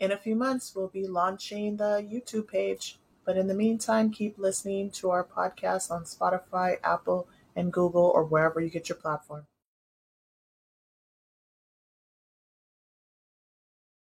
In a few months, we'll be launching the YouTube page. But in the meantime, keep listening to our podcast on Spotify, Apple, and Google, or wherever you get your platform.